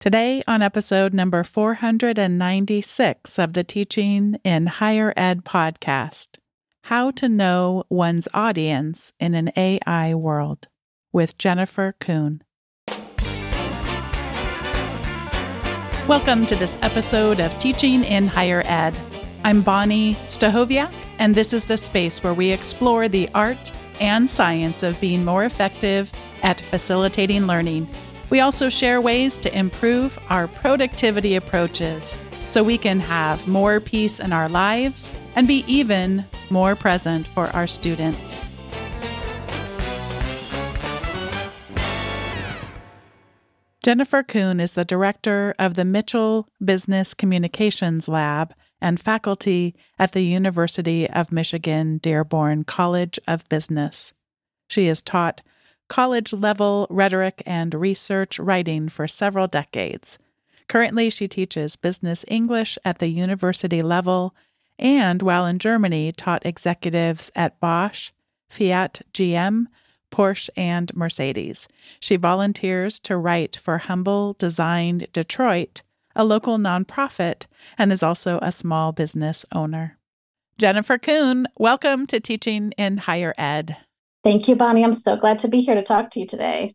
Today, on episode number 496 of the Teaching in Higher Ed podcast, How to Know One's Audience in an AI World with Jennifer Coon. Welcome to this episode of Teaching in Higher Ed. I'm Bonnie Stachowiak, and this is the space where we explore the art and science of being more effective at facilitating learning we also share ways to improve our productivity approaches so we can have more peace in our lives and be even more present for our students. Jennifer Coon is the director of the Mitchell Business Communications Lab and faculty at the University of Michigan Dearborn College of Business. She has taught college level rhetoric and research writing for several decades. Currently, she teaches business English at the university level and, while in Germany, taught executives at Bosch, Fiat GM, Porsche, and Mercedes. She volunteers to write for Humble Design Detroit, a local nonprofit, and is also a small business owner. Jennifer Coon, welcome to Teaching in Higher Ed. Thank you, Bonnie. I'm so glad to be here to talk to you today.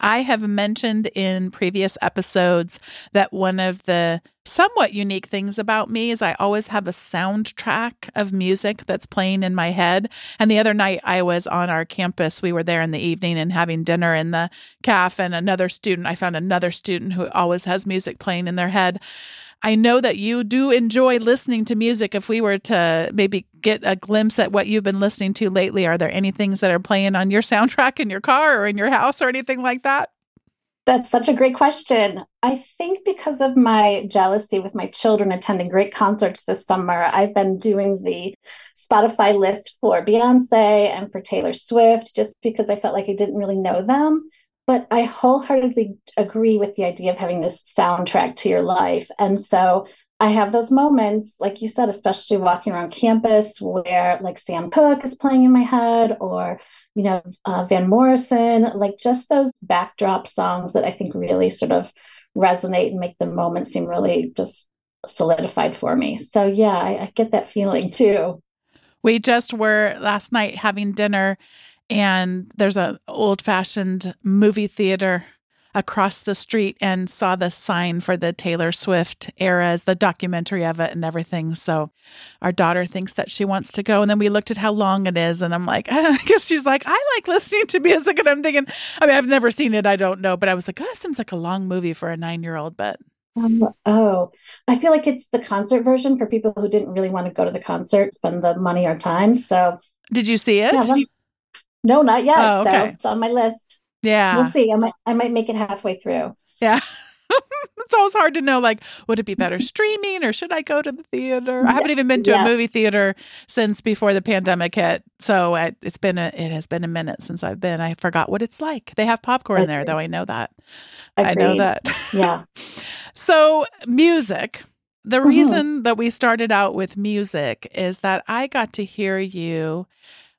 I have mentioned in previous episodes that one of the somewhat unique things about me is I always have a soundtrack of music that's playing in my head. And the other night I was on our campus. We were there in the evening and having dinner in the cafe. And another student, I found another student who always has music playing in their head. I know that you do enjoy listening to music. If we were to maybe get a glimpse at what you've been listening to lately, are there any things that are playing on your soundtrack in your car or in your house or anything like that? That's such a great question. I think because of my jealousy with my children attending great concerts this summer, I've been doing the Spotify list for Beyonce and for Taylor Swift just because I felt like I didn't really know them. But I wholeheartedly agree with the idea of having this soundtrack to your life. And so I have those moments, like you said, especially walking around campus where like Sam Cooke is playing in my head or, you know, uh, Van Morrison, like just those backdrop songs that I think really sort of resonate and make the moment seem really just solidified for me. So yeah, I, I get that feeling too. We just were last night having dinner and there's an old fashioned movie theater across the street and saw the sign for the Taylor Swift eras, the documentary of it and everything. So our daughter thinks that she wants to go. And then we looked at how long it is. And I'm like, I guess she's like, I like listening to music. And I'm thinking, I mean, I've never seen it. I don't know. But I was like, oh, that seems like a long movie for a nine year old. But um, oh, I feel like it's the concert version for people who didn't really want to go to the concert, spend the money or time. So, did you see it? Yeah, no, not yet. Oh, okay. So it's on my list. Yeah. We'll see. I might I might make it halfway through. Yeah. it's always hard to know like would it be better streaming or should I go to the theater? I haven't even been to yeah. a movie theater since before the pandemic hit. So I, it's been a it has been a minute since I've been. I forgot what it's like. They have popcorn Agreed. there though. I know that. Agreed. I know that. Yeah. so music the mm-hmm. reason that we started out with music is that I got to hear you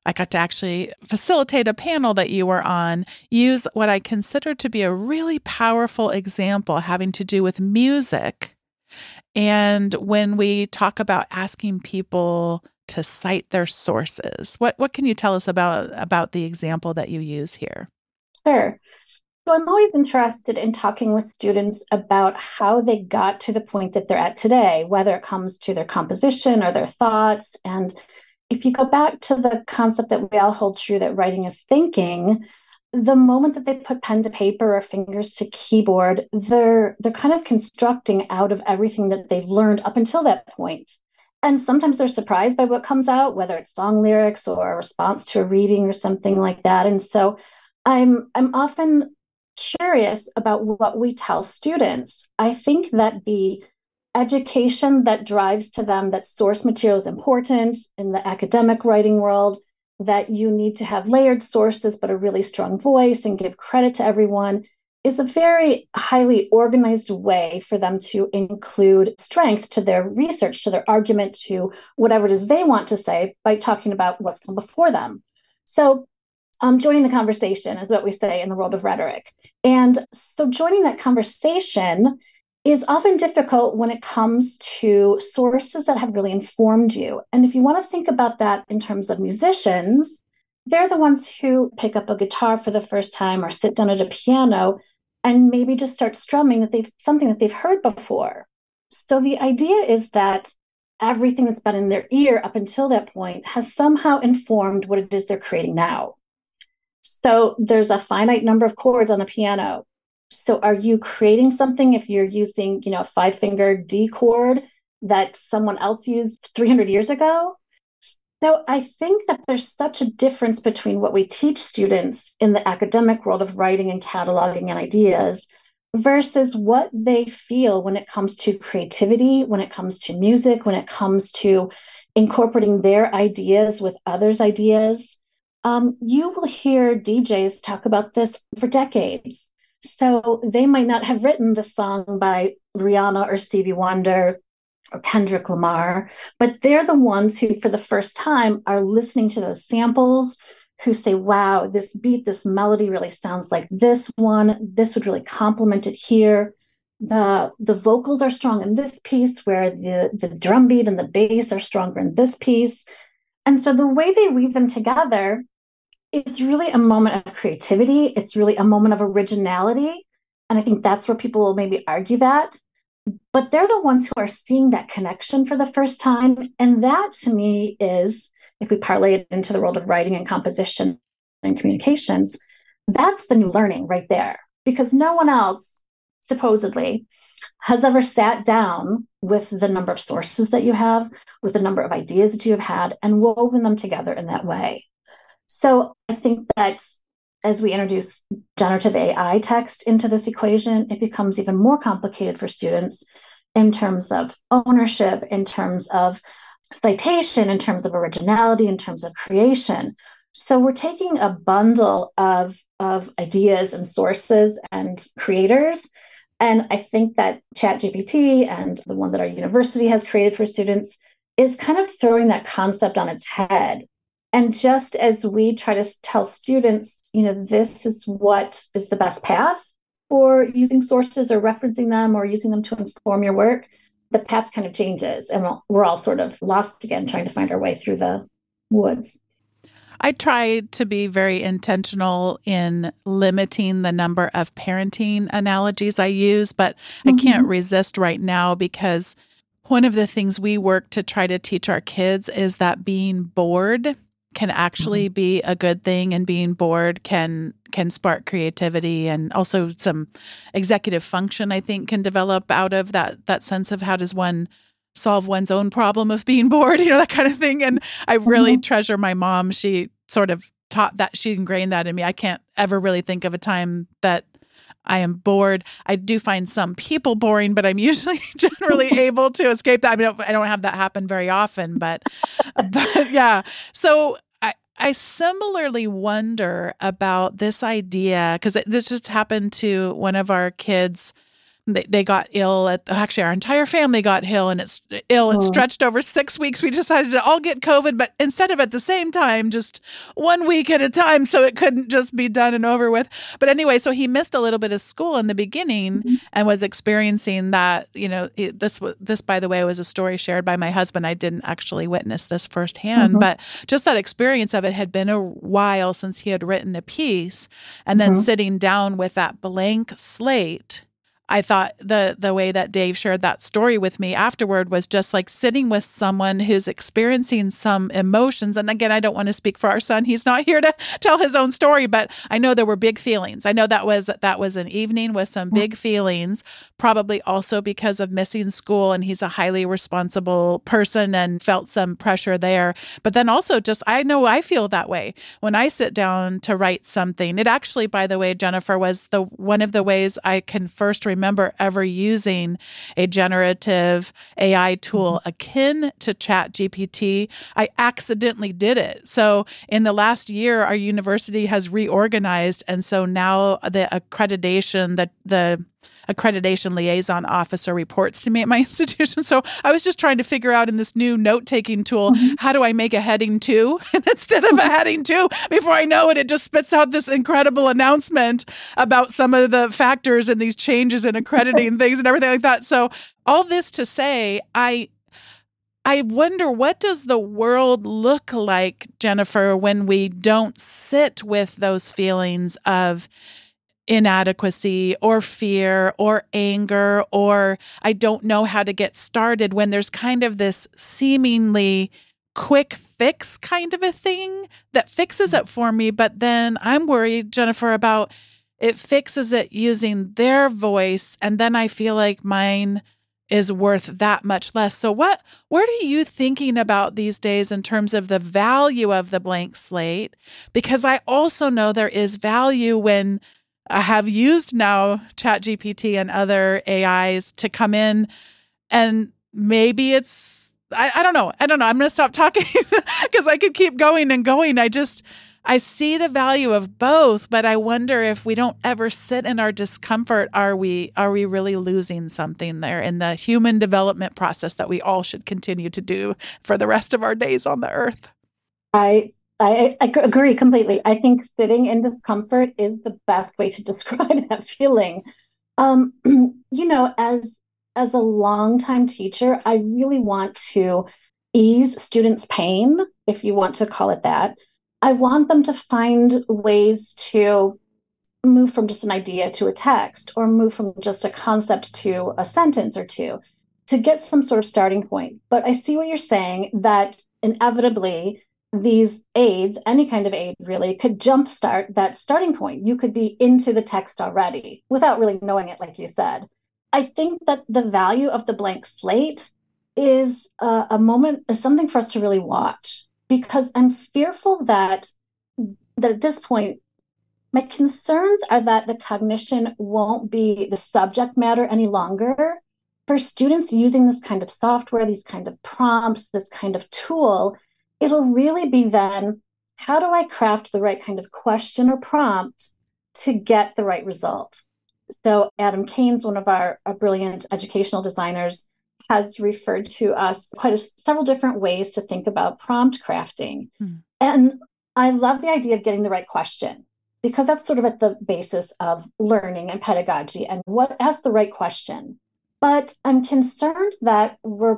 I got to actually facilitate a panel that you were on, use what I consider to be a really powerful example having to do with music. And when we talk about asking people to cite their sources, what, what can you tell us about, about the example that you use here? Sure. So I'm always interested in talking with students about how they got to the point that they're at today, whether it comes to their composition or their thoughts. And if you go back to the concept that we all hold true that writing is thinking, the moment that they put pen to paper or fingers to keyboard, they're they're kind of constructing out of everything that they've learned up until that point. And sometimes they're surprised by what comes out, whether it's song lyrics or a response to a reading or something like that. And so I'm I'm often curious about what we tell students. I think that the education that drives to them that source material is important in the academic writing world, that you need to have layered sources but a really strong voice and give credit to everyone is a very highly organized way for them to include strength to their research, to their argument, to whatever it is they want to say by talking about what's come before them. So Um, joining the conversation is what we say in the world of rhetoric. And so joining that conversation is often difficult when it comes to sources that have really informed you. And if you want to think about that in terms of musicians, they're the ones who pick up a guitar for the first time or sit down at a piano and maybe just start strumming that they've something that they've heard before. So the idea is that everything that's been in their ear up until that point has somehow informed what it is they're creating now. So there's a finite number of chords on a piano. So are you creating something if you're using, you know, a five finger D chord that someone else used 300 years ago? So I think that there's such a difference between what we teach students in the academic world of writing and cataloging and ideas versus what they feel when it comes to creativity, when it comes to music, when it comes to incorporating their ideas with others' ideas. Um, you will hear DJs talk about this for decades. So they might not have written the song by Rihanna or Stevie Wonder or Kendrick Lamar, but they're the ones who, for the first time, are listening to those samples, who say, wow, this beat, this melody really sounds like this one. This would really complement it here. The, the vocals are strong in this piece, where the, the drum beat and the bass are stronger in this piece. And so the way they weave them together is really a moment of creativity. It's really a moment of originality. And I think that's where people will maybe argue that but they're the ones who are seeing that connection for the first time. And that to me is, if we parlay it into the world of writing and composition and communications, that's the new learning right there. Because no one else, supposedly, has ever sat down with the number of sources that you have, with the number of ideas that you have had, and woven them together in that way. So I think that as we introduce generative AI text into this equation, it becomes even more complicated for students in terms of ownership, in terms of citation, in terms of originality, in terms of creation. So we're taking a bundle of, of ideas and sources and creators. And I think that ChatGPT and the one that our university has created for students is kind of throwing that concept on its head. And just as we try to tell students you know, this is what is the best path for using sources or referencing them or using them to inform your work, the path kind of changes and we're all sort of lost again trying to find our way through the woods. I try to be very intentional in limiting the number of parenting analogies I use, but mm-hmm. I can't resist right now because one of the things we work to try to teach our kids is that being bored can actually mm-hmm. be a good thing and being bored can can spark creativity and also some executive function i think can develop out of that that sense of how does one solve one's own problem of being bored you know that kind of thing and i really mm-hmm. treasure my mom she sort of taught that she ingrained that in me i can't ever really think of a time that I am bored. I do find some people boring, but I'm usually generally able to escape that. I mean, I don't have that happen very often, but, but yeah. So I, similarly wonder about this idea because this just happened to one of our kids they, they got ill at actually our entire family got ill and it's ill it oh. stretched over six weeks we decided to all get covid but instead of at the same time just one week at a time so it couldn't just be done and over with but anyway so he missed a little bit of school in the beginning mm-hmm. and was experiencing that you know this was this by the way was a story shared by my husband i didn't actually witness this firsthand mm-hmm. but just that experience of it had been a while since he had written a piece and then mm-hmm. sitting down with that blank slate I thought the the way that Dave shared that story with me afterward was just like sitting with someone who's experiencing some emotions. And again, I don't want to speak for our son; he's not here to tell his own story. But I know there were big feelings. I know that was that was an evening with some big mm. feelings, probably also because of missing school, and he's a highly responsible person and felt some pressure there. But then also, just I know I feel that way when I sit down to write something. It actually, by the way, Jennifer was the one of the ways I can first remember remember ever using a generative AI tool mm-hmm. akin to Chat GPT. I accidentally did it. So in the last year, our university has reorganized. And so now the accreditation, that the accreditation liaison officer reports to me at my institution. So I was just trying to figure out in this new note taking tool, mm-hmm. how do I make a heading two? And instead of a heading two, before I know it, it just spits out this incredible announcement about some of the factors and these changes in accrediting things and everything like that. So all this to say, I I wonder what does the world look like, Jennifer, when we don't sit with those feelings of inadequacy or fear or anger or I don't know how to get started when there's kind of this seemingly quick fix kind of a thing that fixes it for me. But then I'm worried, Jennifer, about it fixes it using their voice. And then I feel like mine is worth that much less. So what what are you thinking about these days in terms of the value of the blank slate? Because I also know there is value when have used now ChatGPT and other AIs to come in and maybe it's I, I don't know. I don't know. I'm gonna stop talking because I could keep going and going. I just I see the value of both, but I wonder if we don't ever sit in our discomfort, are we are we really losing something there in the human development process that we all should continue to do for the rest of our days on the earth? I I, I agree completely. I think sitting in discomfort is the best way to describe that feeling. Um, you know, as as a longtime teacher, I really want to ease students' pain, if you want to call it that, I want them to find ways to move from just an idea to a text or move from just a concept to a sentence or two to get some sort of starting point. But I see what you're saying that inevitably these aids, any kind of aid really, could jumpstart that starting point. You could be into the text already without really knowing it, like you said. I think that the value of the blank slate is a, a moment, is something for us to really watch because I'm fearful that that at this point my concerns are that the cognition won't be the subject matter any longer for students using this kind of software these kind of prompts this kind of tool it'll really be then how do i craft the right kind of question or prompt to get the right result so Autumm Caines, one of our, brilliant educational designers has referred to us quite a, several different ways to think about prompt crafting. Mm. And I love the idea of getting the right question because that's sort of at the basis of learning and pedagogy and what asks the right question. But I'm concerned that we're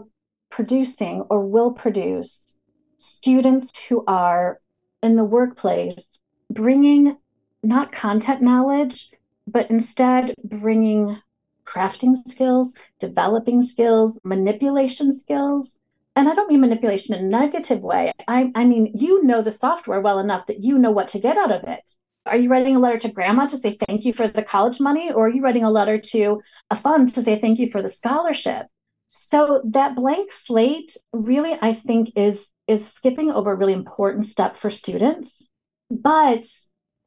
producing or will produce students who are in the workplace bringing not content knowledge, but instead bringing crafting skills, developing skills, manipulation skills. And I don't mean manipulation in a negative way. I, I mean, you know the software well enough that you know what to get out of it. Are you writing a letter to grandma to say thank you for the college money? Or are you writing a letter to a fund to say thank you for the scholarship? So that blank slate really, I think, is is skipping over a really important step for students. But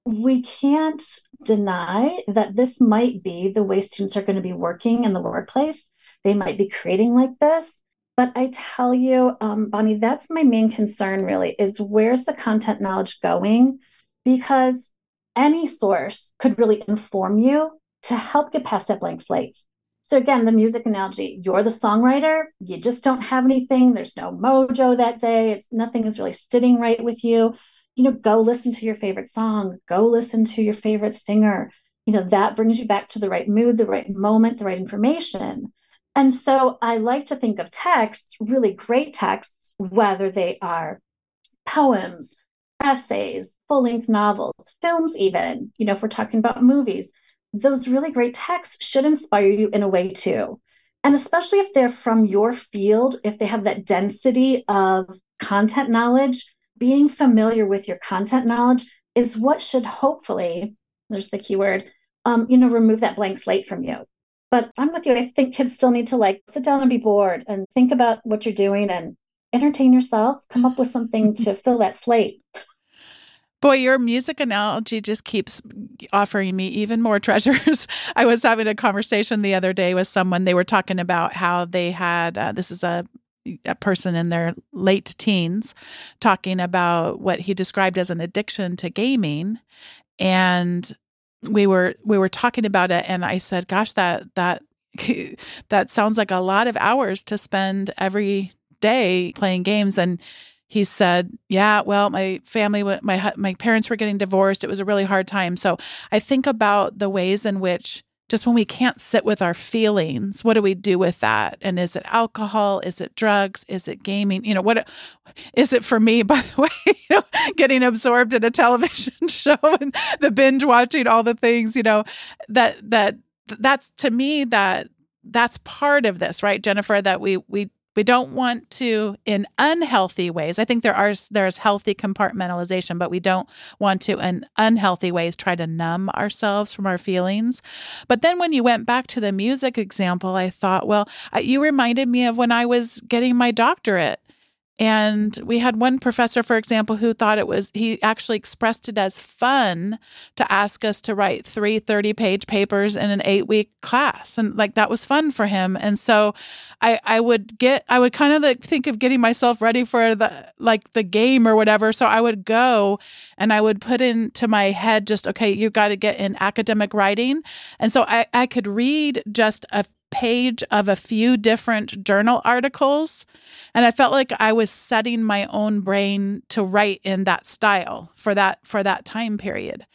we can't deny that this might be the way students are going to be working in the workplace. They might be creating like this. But I tell you, um, Bonnie, that's my main concern really is where's the content knowledge going? Because any source could really inform you to help get past that blank slate. So again, the music analogy, you're the songwriter, you just don't have anything, there's no mojo that day, it's nothing is really sitting right with you you know, go listen to your favorite song, go listen to your favorite singer. You know, that brings you back to the right mood, the right moment, the right information. And so I like to think of texts, really great texts, whether they are poems, essays, full length novels, films, even, you know, if we're talking about movies, those really great texts should inspire you in a way too. And especially if they're from your field, if they have that density of content knowledge, being familiar with your content knowledge is what should hopefully, there's the keyword, um, you know, remove that blank slate from you. But I'm with you. I think kids still need to like sit down and be bored and think about what you're doing and entertain yourself, come up with something to fill that slate. Boy, your music analogy just keeps offering me even more treasures. I was having a conversation the other day with someone. They were talking about how they had uh, this is a a person in their late teens talking about what he described as an addiction to gaming and we were we were talking about it and I said, gosh, that that that sounds like a lot of hours to spend every day playing games and he said, "Yeah, well, my family, my my parents were getting divorced. It was a really hard time." So I think about the ways in which just when we can't sit with our feelings, what do we do with that? And is it alcohol? Is it drugs? Is it gaming? You know, what is it for me, by the way, you know, getting absorbed in a television show and the binge watching all the things, you know, that that that's to me that that's part of this, right, Jennifer, that we we we don't want to in unhealthy ways. I think there are there's healthy compartmentalization but we don't want to in unhealthy ways try to numb ourselves from our feelings. But then when you went back to the music example i thought well you reminded me of when i was getting my doctorate and we had one professor, for example, who thought it was, he actually expressed it as fun to ask us to write three 30 page papers in an eight week class. And like that was fun for him. And so I, I would get, I would kind of like think of getting myself ready for the, like the game or whatever. So I would go and I would put into my head just, okay, you got to get in academic writing. And so I, I could read just a page of a few different journal articles. And I felt like I was setting my own brain to write in that style for that for that time period.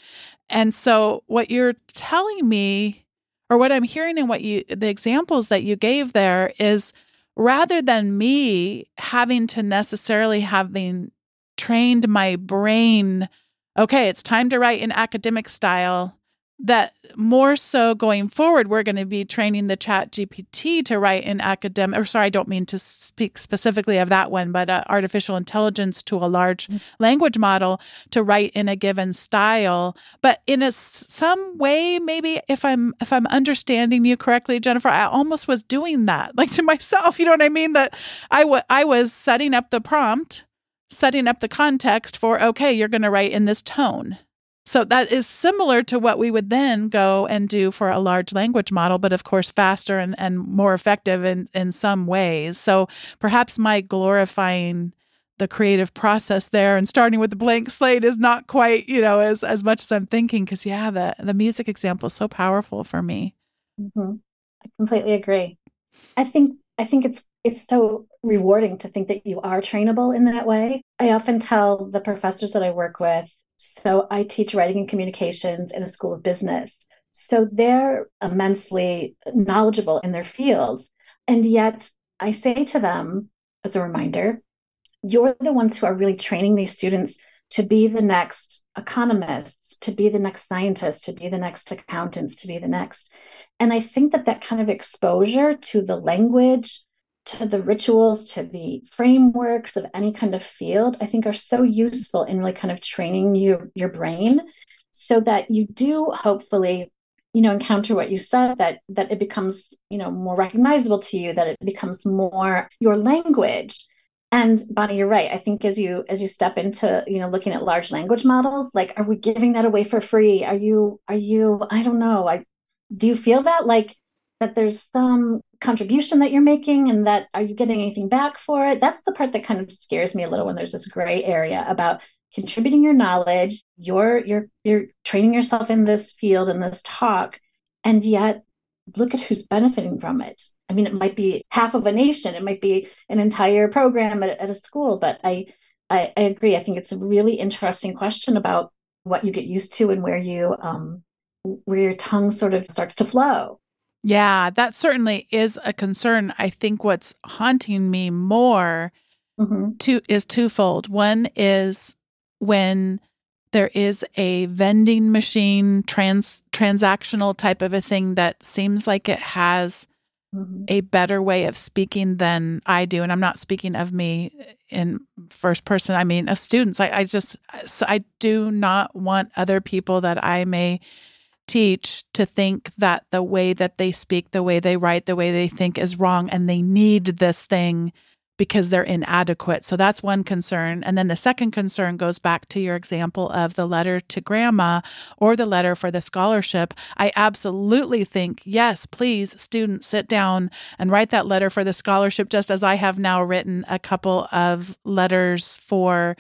And so what you're telling me or what I'm hearing in what you the examples that you gave there is rather than me having to necessarily having trained my brain okay, it's time to write in academic style that more so going forward, we're going to be training the chat GPT to write in academic, or sorry, I don't mean to speak specifically of that one, but uh, artificial intelligence to a large mm-hmm. language model to write in a given style. But in a, some way, maybe if I'm, if I'm understanding you correctly, Jennifer, I almost was doing that like to myself, you know what I mean? That I, w- I was setting up the prompt, setting up the context for, okay, you're going to write in this tone so that is similar to what we would then go and do for a large language model, but of course faster and, and more effective in, in some ways. So perhaps my glorifying the creative process there and starting with the blank slate is not quite, you know, as, as much as I'm thinking. Cause yeah, the, the music example is so powerful for me. Mm-hmm. I completely agree. I think I think it's it's so rewarding to think that you are trainable in that way. I often tell the professors that I work with so I teach writing and communications in a school of business. So they're immensely knowledgeable in their fields. And yet I say to them, as a reminder, you're the ones who are really training these students to be the next economists, to be the next scientists, to be the next accountants, to be the next. And I think that that kind of exposure to the language to the rituals, to the frameworks of any kind of field, I think are so useful in really kind of training your your brain so that you do hopefully you know encounter what you said that that it becomes you know more recognizable to you that it becomes more your language. And bonnie you're right. I think as you as you step into you know looking at large language models like are we giving that away for free? Are you are you i don't know. I do you feel that? Like that there's some contribution that you're making and that are you getting anything back for it? That's the part that kind of scares me a little when there's this gray area about contributing your knowledge you're you're you're training yourself in this field in this talk and yet look at who's benefiting from it. I mean it might be half of a nation it might be an entire program at, at a school but I, I i agree. I think it's a really interesting question about what you get used to and where you um where your tongue sort of starts to flow yeah, that certainly is a concern. I think what's haunting me more mm-hmm. two, is twofold. One is when there is a vending machine trans transactional type of a thing that seems like it has mm-hmm. a better way of speaking than I do. And I'm not speaking of me in first person. I mean, of students. I, I just so I do not want other people that I may teach to think that the way that they speak, the way they write, the way they think is wrong and they need this thing because they're inadequate. So that's one concern. And then the second concern goes back to your example of the letter to grandma or the letter for the scholarship. I absolutely think, yes, please, students, sit down and write that letter for the scholarship, just as I have now written a couple of letters for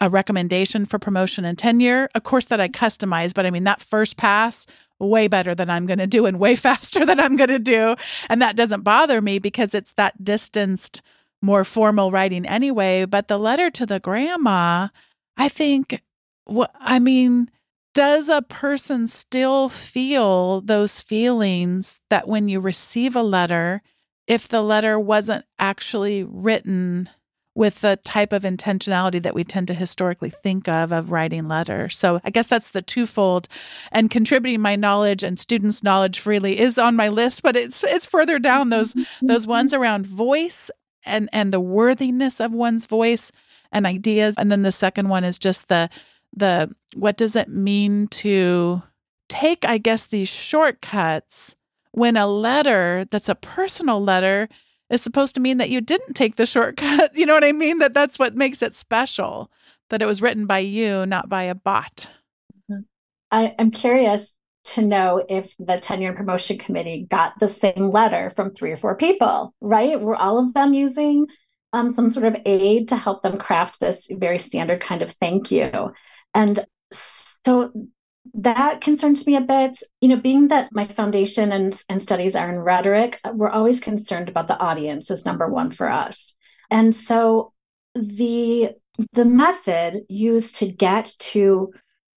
a recommendation for promotion and tenure, a course, that I customize, but I mean, that first pass, way better than I'm going to do and way faster than I'm going to do. And that doesn't bother me because it's that distanced, more formal writing anyway. But the letter to the grandma, I think, what I mean, does a person still feel those feelings that when you receive a letter, if the letter wasn't actually written with the type of intentionality that we tend to historically think of of writing letters. So I guess that's the twofold and contributing my knowledge and students' knowledge freely is on my list, but it's it's further down mm-hmm. those those mm-hmm. ones around voice and and the worthiness of one's voice and ideas. And then the second one is just the the what does it mean to take, I guess, these shortcuts when a letter that's a personal letter is supposed to mean that you didn't take the shortcut. You know what I mean? That that's what makes it special, that it was written by you, not by a bot. Mm-hmm. I, I'm curious to know if the tenure and promotion committee got the same letter from three or four people, right? Were all of them using um, some sort of aid to help them craft this very standard kind of thank you? And so that concerns me a bit. You know, being that my foundation and, and studies are in rhetoric, we're always concerned about the audience is number one for us. And so the the method used to get to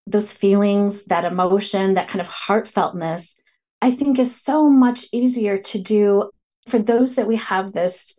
those feelings, that emotion, that kind of heartfeltness, I think is so much easier to do for those that we have this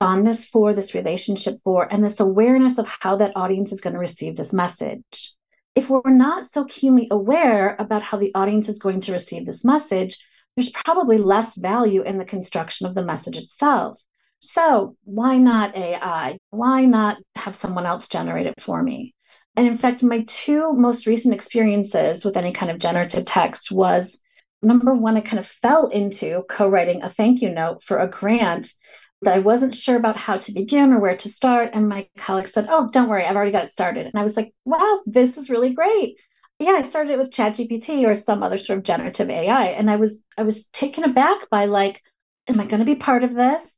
fondness for, this relationship for, and this awareness of how that audience is going to receive this message if we're not so keenly aware about how the audience is going to receive this message, there's probably less value in the construction of the message itself. So, why not AI? Why not have someone else generate it for me? And in fact, my two most recent experiences with any kind of generative text was number one, I kind of fell into co writing a thank you note for a grant that I wasn't sure about how to begin or where to start. And my colleague said, Oh, don't worry, I've already got it started. And I was like, Wow, this is really great. Yeah, I started it with ChatGPT or some other sort of generative AI. And I was I was taken aback by like, am I going to be part of this?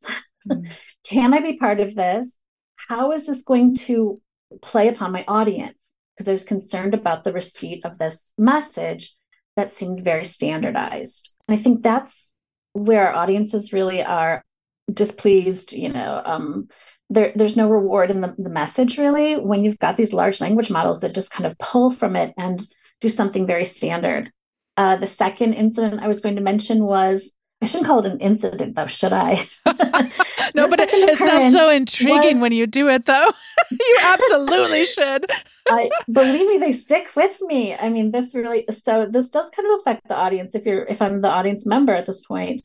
Mm. Can I be part of this? How is this going to play upon my audience? Because I was concerned about the receipt of this message that seemed very standardized. And I think that's where our audiences really are displeased, you know, um, there, there's no reward in the, the message really when you've got these large language models that just kind of pull from it and do something very standard. Uh, the second incident I was going to mention was I shouldn't call it an incident though, should I? no, but it, it sounds so intriguing was, when you do it though. you absolutely should. I believe me, they stick with me. I mean, this really so this does kind of affect the audience if you're if I'm the audience member at this point.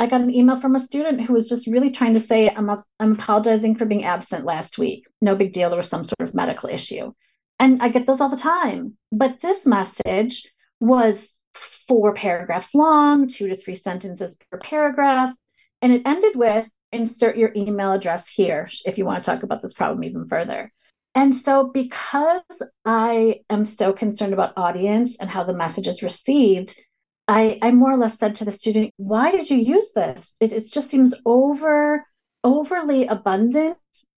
I got an email from a student who was just really trying to say, I'm, a, I'm apologizing for being absent last week. No big deal. There was some sort of medical issue. And I get those all the time. But this message was four paragraphs long, two to three sentences per paragraph. And it ended with insert your email address here if you want to talk about this problem even further. And so, because I am so concerned about audience and how the message is received, I, I more or less said to the student, why did you use this? It, it just seems over overly abundant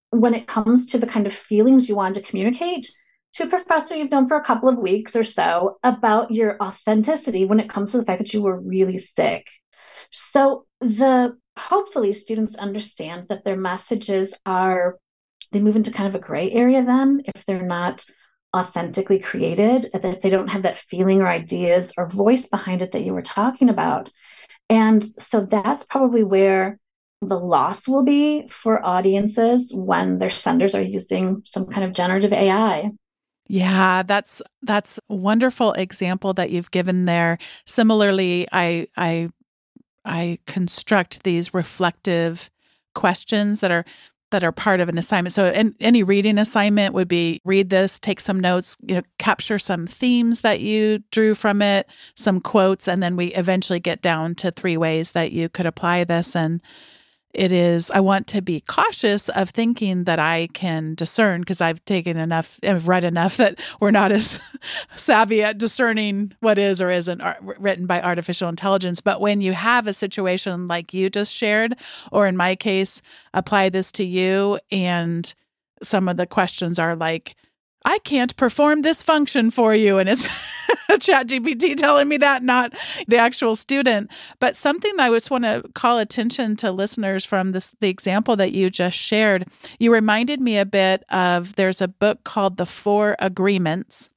when it comes to the kind of feelings you want to communicate to a professor you've known for a couple of weeks or so about your authenticity when it comes to the fact that you were really sick. So the hopefully students understand that their messages are they move into kind of a gray area then if they're not authentically created, that they don't have that feeling or ideas or voice behind it that you were talking about. And so that's probably where the loss will be for audiences when their senders are using some kind of generative AI. Yeah, that's that's a wonderful example that you've given there. Similarly, I I I construct these reflective questions that are that are part of an assignment. So, in, any reading assignment would be read this, take some notes, you know, capture some themes that you drew from it, some quotes, and then we eventually get down to three ways that you could apply this. And it is i want to be cautious of thinking that i can discern because i've taken enough i've read enough that we're not as savvy at discerning what is or isn't written by artificial intelligence. But when you have a situation like you just shared or in my case apply this to you and some of the questions are like I can't perform this function for you. And it's ChatGPT telling me that, not the actual student. But something I just want to call attention to listeners from this the example that you just shared. You reminded me a bit of there's a book called The Four Agreements.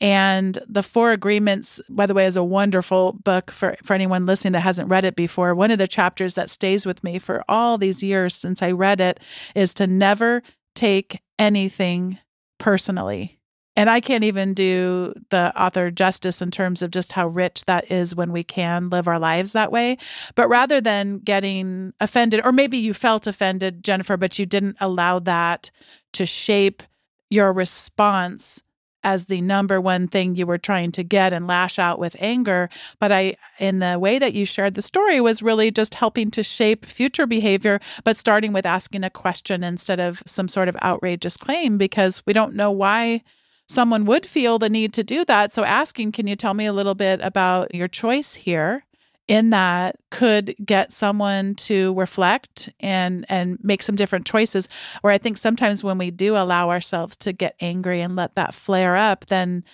And The Four Agreements, by the way, is a wonderful book for, for anyone listening that hasn't read it before. One of the chapters that stays with me for all these years since I read it is to never take anything personally. And I can't even do the author justice in terms of just how rich that is when we can live our lives that way. But rather than getting offended, or maybe you felt offended, Jennifer, but you didn't allow that to shape your response as the number one thing you were trying to get and lash out with anger. But I, in the way that you shared the story, was really just helping to shape future behavior, but starting with asking a question instead of some sort of outrageous claim because we don't know why someone would feel the need to do that. So asking, can you tell me a little bit about your choice here? In that could get someone to reflect and and make some different choices. Where i think sometimes when we do allow ourselves to get angry and let that flare up then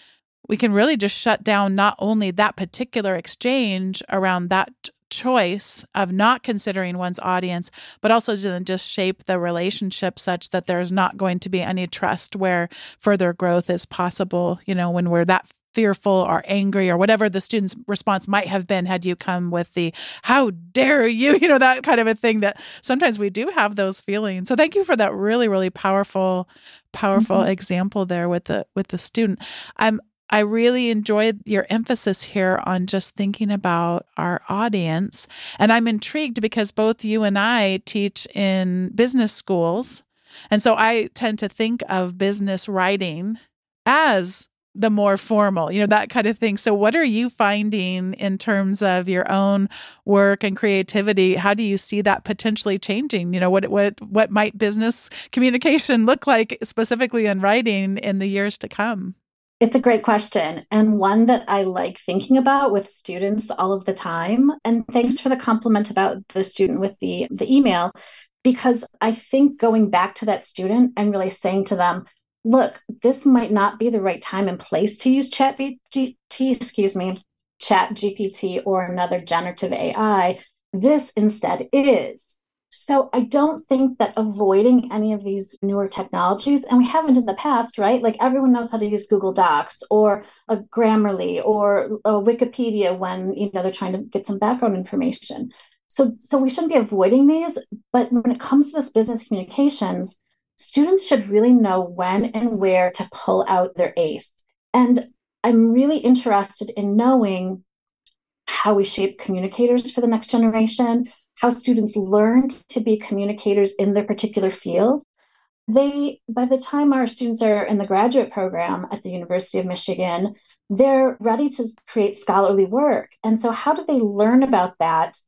we can really just shut down not only that particular exchange around that choice of not considering one's audience, but also to then just shape the relationship such that there's not going to be any trust where further growth is possible, you know, when we're that fearful or angry or whatever the student's response might have been had you come with the how dare you you know that kind of a thing that sometimes we do have those feelings so thank you for that really really powerful powerful mm-hmm. example there with the with the student i'm I really enjoyed your emphasis here on just thinking about our audience. And I'm intrigued because both you and I teach in business schools. And so I tend to think of business writing as the more formal, you know, that kind of thing. So, what are you finding in terms of your own work and creativity? How do you see that potentially changing? You know, what what what might business communication look like specifically in writing in the years to come? It's a great question and one that I like thinking about with students all of the time. And thanks for the compliment about the student with the the email because I think going back to that student and really saying to them, look, this might not be the right time and place to use chat GPT, excuse me, chat GPT or another generative AI. This instead is. So I don't think that avoiding any of these newer technologies, and we haven't in the past, right? Like everyone knows how to use Google Docs or a Grammarly or a Wikipedia when you know they're trying to get some background information. So so we shouldn't be avoiding these, but when it comes to this business communications, students should really know when and where to pull out their ace. And I'm really interested in knowing how we shape communicators for the next generation, how students learn to be communicators in their particular field. They, by the time our students are in the graduate program at the University of Michigan, they're ready to create scholarly work. And so, how do they learn about that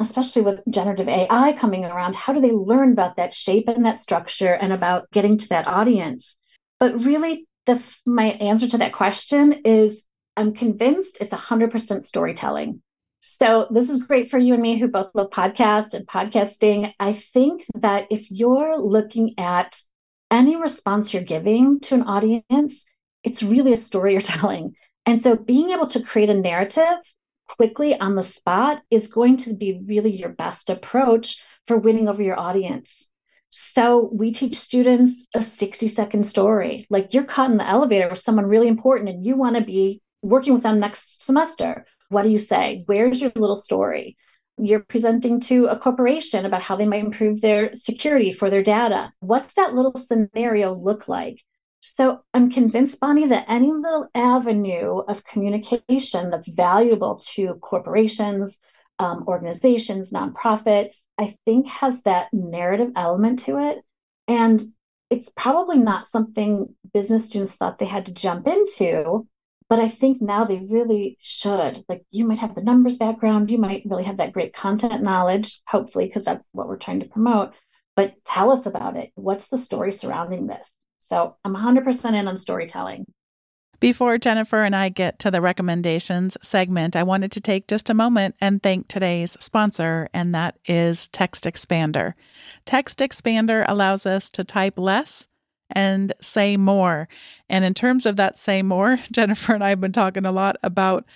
especially with generative AI coming around, how do they learn about that shape and that structure and about getting to that audience? But really, the my answer to that question is I'm convinced it's 100% storytelling. So this is great for you and me who both love podcasts and podcasting. I think that if you're looking at any response you're giving to an audience, it's really a story you're telling. And so being able to create a narrative quickly on the spot is going to be really your best approach for winning over your audience. So we teach students a 60 second story. Like you're caught in the elevator with someone really important and you want to be working with them next semester. What do you say? Where's your little story? You're presenting to a corporation about how they might improve their security for their data. What's that little scenario look like? So I'm convinced, Bonnie, that any little avenue of communication that's valuable to corporations, um, organizations, nonprofits, I think has that narrative element to it. And it's probably not something business students thought they had to jump into, but I think now they really should. Like you might have the numbers background, you might really have that great content knowledge, hopefully, because that's what we're trying to promote. But tell us about it. What's the story surrounding this? So I'm 100% in on storytelling. Before Jennifer and I get to the recommendations segment, I wanted to take just a moment and thank today's sponsor, and that is Text Expander. Text Expander allows us to type less and say more. And in terms of that say more, Jennifer and I have been talking a lot about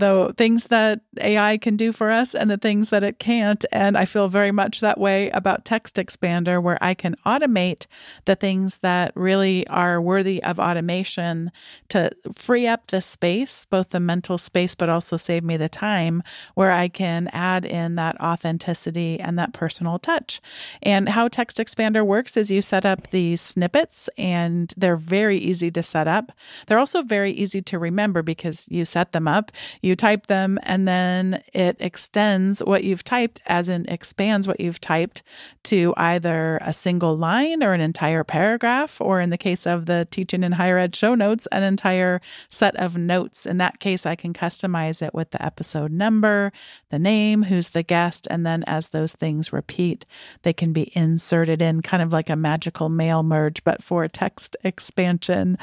the things that AI can do for us and the things that it can't. And I feel very much that way about Text Expander, where I can automate the things that really are worthy of automation to free up the space, both the mental space, but also save me the time where I can add in that authenticity and that personal touch. And how Text Expander works is you set up these snippets and they're very easy to set up. They're also very easy to remember because you set them up you type them and then it extends what you've typed, as in expands what you've typed to either a single line or an entire paragraph, or in the case of the teaching in higher ed show notes, an entire set of notes. In that case, I can customize it with the episode number, the name, who's the guest, and then as those things repeat, they can be inserted in kind of like a magical mail merge, but for text expansion.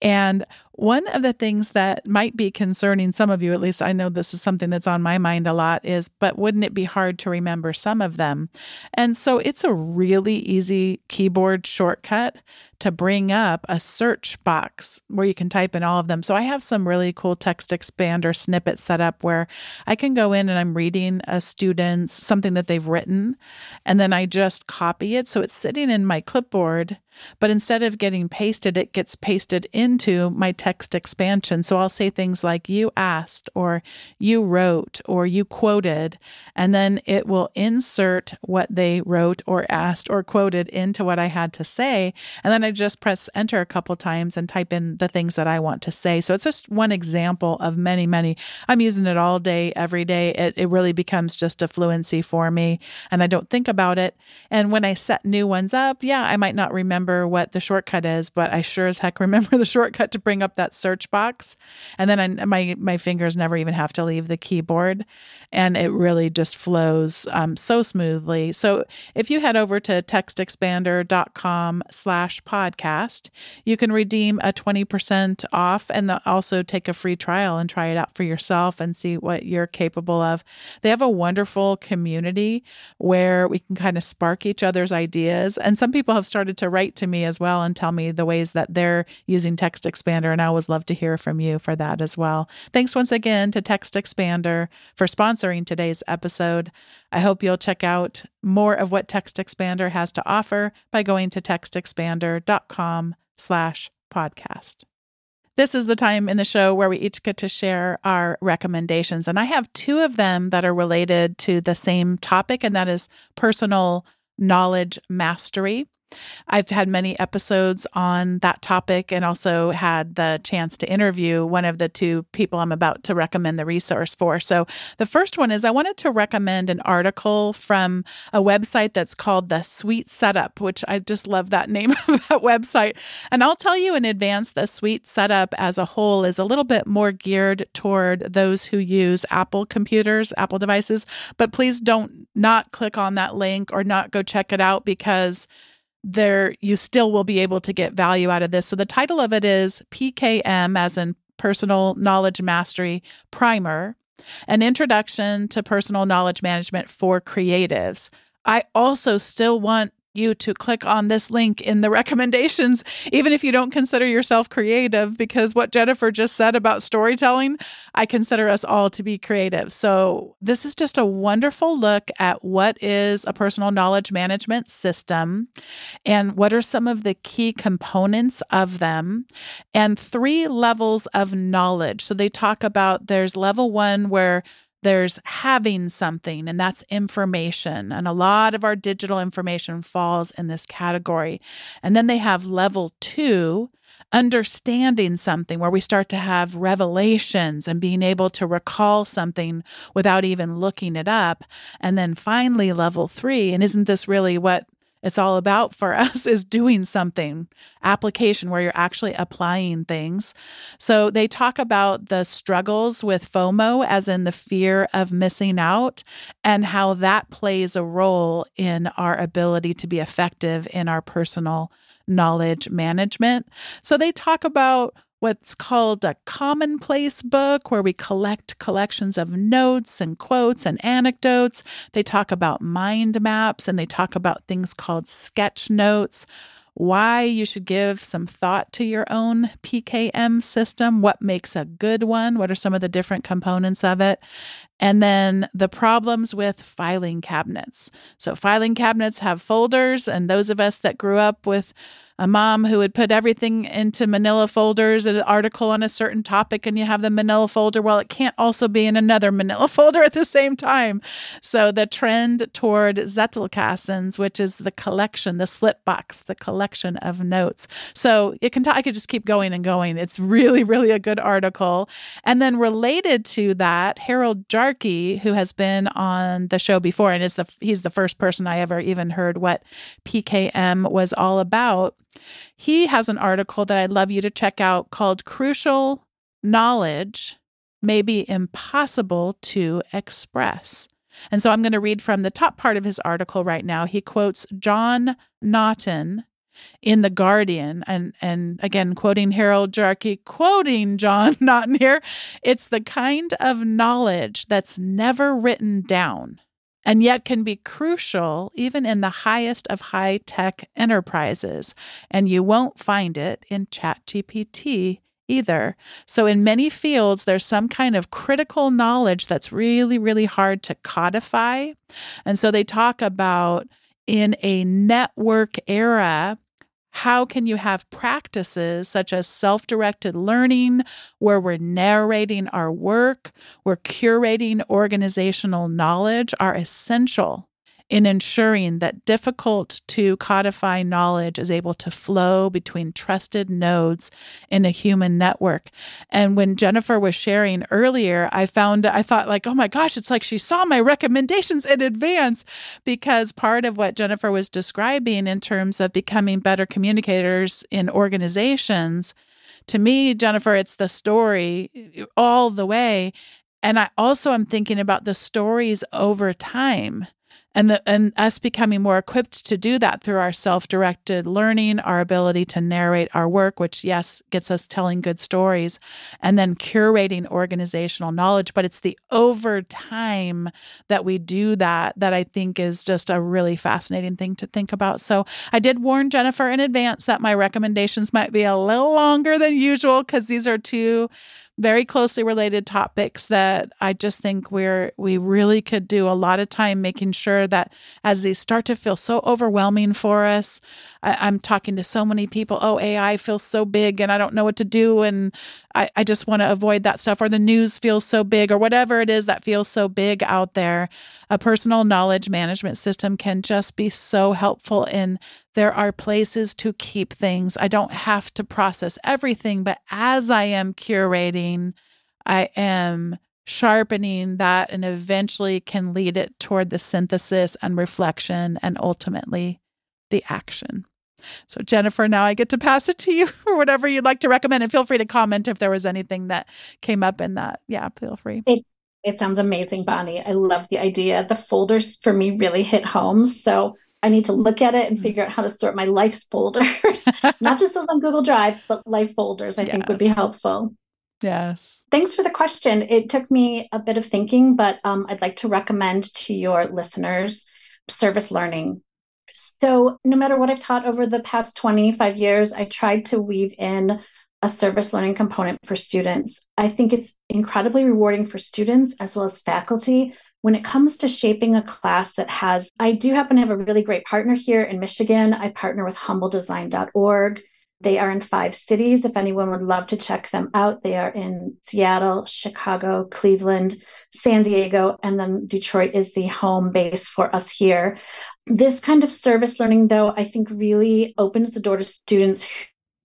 And one of the things that might be concerning some of you, at least I know this is something that's on my mind a lot, is but wouldn't it be hard to remember some of them? And so it's a really easy keyboard shortcut to bring up a search box where you can type in all of them. So I have some really cool text expander snippets set up where I can go in and I'm reading a student's something that they've written, and then I just copy it. So it's sitting in my clipboard but instead of getting pasted, it gets pasted into my text expansion. So I'll say things like, you asked, or you wrote, or you quoted, and then it will insert what they wrote, or asked, or quoted into what I had to say. And then I just press enter a couple times and type in the things that I want to say. So it's just one example of many, many. I'm using it all day, every day. It, it really becomes just a fluency for me, and I don't think about it. And when I set new ones up, yeah, I might not remember what the shortcut is, but I sure as heck remember the shortcut to bring up that search box. And then I, my my fingers never even have to leave the keyboard, and it really just flows um, so smoothly. So if you head over to textexpander.com/slash podcast, you can redeem a twenty percent off, and also take a free trial and try it out for yourself and see what you're capable of. They have a wonderful community where we can kind of spark each other's ideas, and some people have started to write to me as well and tell me the ways that they're using Text Expander. And I always love to hear from you for that as well. Thanks once again to Text Expander for sponsoring today's episode. I hope you'll check out more of what Text Expander has to offer by going to textexpander.com slash podcast. This is the time in the show where we each get to share our recommendations. And I have two of them that are related to the same topic, and that is personal knowledge mastery. I've had many episodes on that topic and also had the chance to interview one of the two people I'm about to recommend the resource for. So, the first one is I wanted to recommend an article from a website that's called The Sweet Setup, which I just love that name of that website. And I'll tell you in advance, the Sweet Setup as a whole is a little bit more geared toward those who use Apple computers, Apple devices. But please don't not click on that link or not go check it out because there you still will be able to get value out of this. So the title of it is PKM as in personal knowledge mastery primer, an introduction to personal knowledge management for creatives. I also still want you to click on this link in the recommendations, even if you don't consider yourself creative, because what Jennifer just said about storytelling, I consider us all to be creative. So, this is just a wonderful look at what is a personal knowledge management system and what are some of the key components of them, and three levels of knowledge. So, they talk about there's level one where there's having something, and that's information. And a lot of our digital information falls in this category. And then they have level two, understanding something, where we start to have revelations and being able to recall something without even looking it up. And then finally, level three, and isn't this really what it's all about for us is doing something, application where you're actually applying things. So they talk about the struggles with FOMO, as in the fear of missing out, and how that plays a role in our ability to be effective in our personal knowledge management. So they talk about what's called a commonplace book, where we collect collections of notes and quotes and anecdotes. They talk about mind maps and they talk about things called sketch notes. why you should give some thought to your own PKM system, what makes a good one, what are some of the different components of it, and then the problems with filing cabinets. So, filing cabinets have folders, and those of us that grew up with a mom who would put everything into manila folders, an article on a certain topic, and you have the manila folder. Well, it can't also be in another manila folder at the same time. So the trend toward Zettelkastens, which is the collection, the slip box, the collection of notes. So it can, t- I could just keep going and going. It's really, really a good article. And then related to that, Harold Jarche, who has been on the show before, and is the he's the first person I ever even heard what PKM was all about. He has an article that I'd love you to check out called Crucial Knowledge May Be Impossible to Express. And so I'm going to read from the top part of his article right now. He quotes John Naughton in The Guardian, and, and again, quoting Harold Jarche, quoting John Naughton here. It's the kind of knowledge that's never written down and yet can be crucial even in the highest of high tech enterprises. And you won't find it in ChatGPT either. So, in many fields, there's some kind of critical knowledge that's really, really hard to codify. And so they talk about in a network era, how can you have practices such as self directed learning, where we're narrating our work, we're curating organizational knowledge, are essential in ensuring that difficult to codify knowledge is able to flow between trusted nodes in a human network. And when Jennifer was sharing earlier, I found, I thought, like, oh my gosh, it's like she saw my recommendations in advance because part of what Jennifer was describing in terms of becoming better communicators in organizations. To me, Jennifer, it's the story all the way. And I also am thinking about the stories over time and the, and us becoming more equipped to do that through our self-directed learning our ability to narrate our work which yes gets us telling good stories and then curating organizational knowledge. But it's the over time that we do that that i think is just a really fascinating thing to think about. So i did warn jennifer in advance that my recommendations might be a little longer than usual because these are two very closely related topics that I just think we're we really could do a lot of time making sure that as these start to feel so overwhelming for us, I, am talking to so many people. Oh, AI feels so big, and I don't know what to do, and I, I just want to avoid that stuff. Or the news feels so big, or whatever it is that feels so big out there. A personal knowledge management system can just be so helpful in there are places to keep things. I don't have to process everything, but as I am curating, I am sharpening that and eventually can lead it toward the synthesis and reflection and ultimately the action. So, Jennifer, now I get to pass it to you for whatever you'd like to recommend. And feel free to comment if there was anything that came up in that. Yeah, feel free. It, it sounds amazing, Bonnie. I love the idea. The folders for me really hit home. So, I need to look at it and mm-hmm. figure out how to sort my life's folders, not just those on Google Drive, but life folders, I yes. think would be helpful. Yes. Thanks for the question. It took me a bit of thinking, but um, I'd like to recommend to your listeners service learning. So, no matter what I've taught over the past 25 years, I tried to weave in a service learning component for students. I think it's incredibly rewarding for students as well as faculty when it comes to shaping a class that has, I do happen to have a really great partner here in Michigan. I partner with humbledesign.org. They are in five cities. If anyone would love to check them out, they are in Seattle, Chicago, Cleveland, San Diego, and then Detroit is the home base for us here. This kind of service learning, though, I think really opens the door to students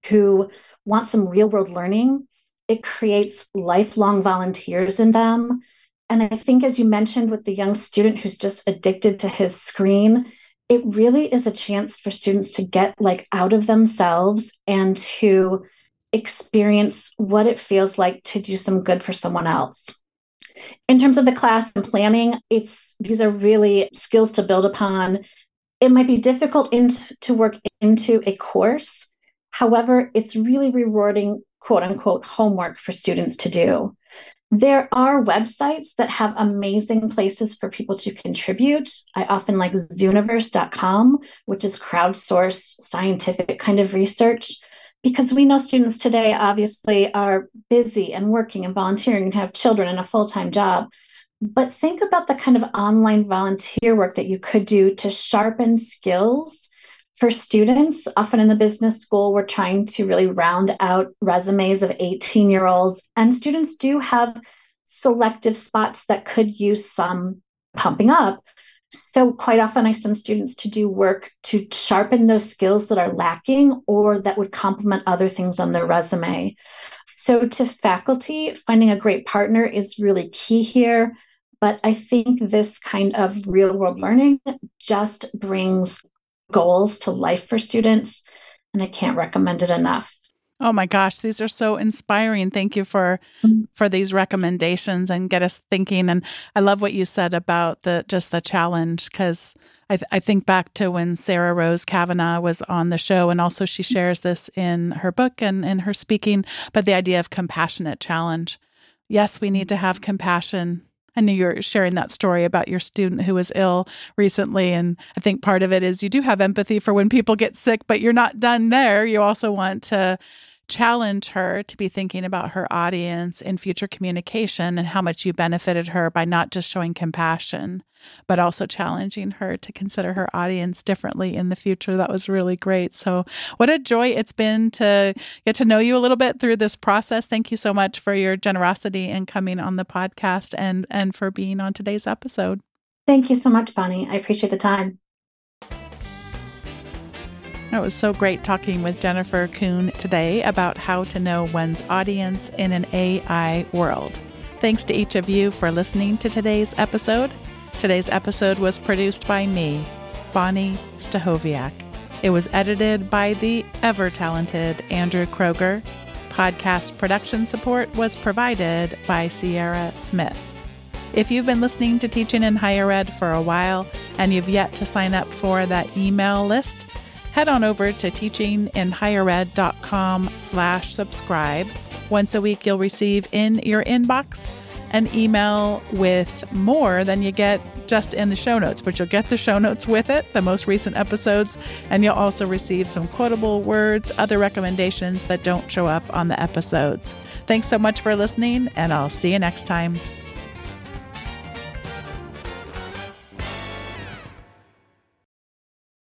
who want some real world learning. It creates lifelong volunteers in them and I think, as you mentioned, with the young student who's just addicted to his screen, it really is a chance for students to get like out of themselves and to experience what it feels like to do some good for someone else. In terms of the class and planning, it's these are really skills to build upon. It might be difficult in, to work into a course. However, it's really rewarding, quote unquote, homework for students to do. There are websites that have amazing places for people to contribute. I often like Zooniverse.com, which is crowdsourced scientific kind of research, because we know students today obviously are busy and working and volunteering and have children and a full time job. But think about the kind of online volunteer work that you could do to sharpen skills for students. Often in the business school, we're trying to really round out resumes of 18 year olds, and students do have selective spots that could use some pumping up. So, quite often, I send students to do work to sharpen those skills that are lacking or that would complement other things on their resume. So, to faculty, finding a great partner is really key here. But I think this kind of real world learning just brings goals to life for students. And I can't recommend it enough. Oh my gosh, these are so inspiring. Thank you for mm-hmm. for these recommendations and get us thinking. And I love what you said about the just the challenge because I, th- I think back to when Sarah Rose Cavanagh was on the show, and also she shares this in her book and in her speaking. But the idea of compassionate challenge. Yes, we need to have compassion I knew you were sharing that story about your student who was ill recently. And I think part of it is you do have empathy for when people get sick, but you're not done there. You also want to challenge her to be thinking about her audience in future communication and how much you benefited her by not just showing compassion, but also challenging her to consider her audience differently in the future. That was really great. So, what a joy it's been to get to know you a little bit through this process. Thank you so much for your generosity in coming on the podcast and and for being on today's episode. Thank you so much, Bonnie. I appreciate the time. It was so great talking with Jennifer Coon today about how to know one's audience in an AI world. Thanks to each of you for listening to today's episode. Today's episode was produced by me, Bonnie Stachowiak. It was edited by the ever talented Andrew Kroeger. Podcast production support was provided by Sierra Smith. If you've been listening to Teaching in Higher Ed for a while and you've yet to sign up for that email list, head on over to teachinginhighered.com slash subscribe. Once a week, you'll receive in your inbox an email with more than you get just in the show notes, but you'll get the show notes with it, the most recent episodes, and you'll also receive some quotable words, other recommendations that don't show up on the episodes. Thanks so much for listening, and I'll see you next time.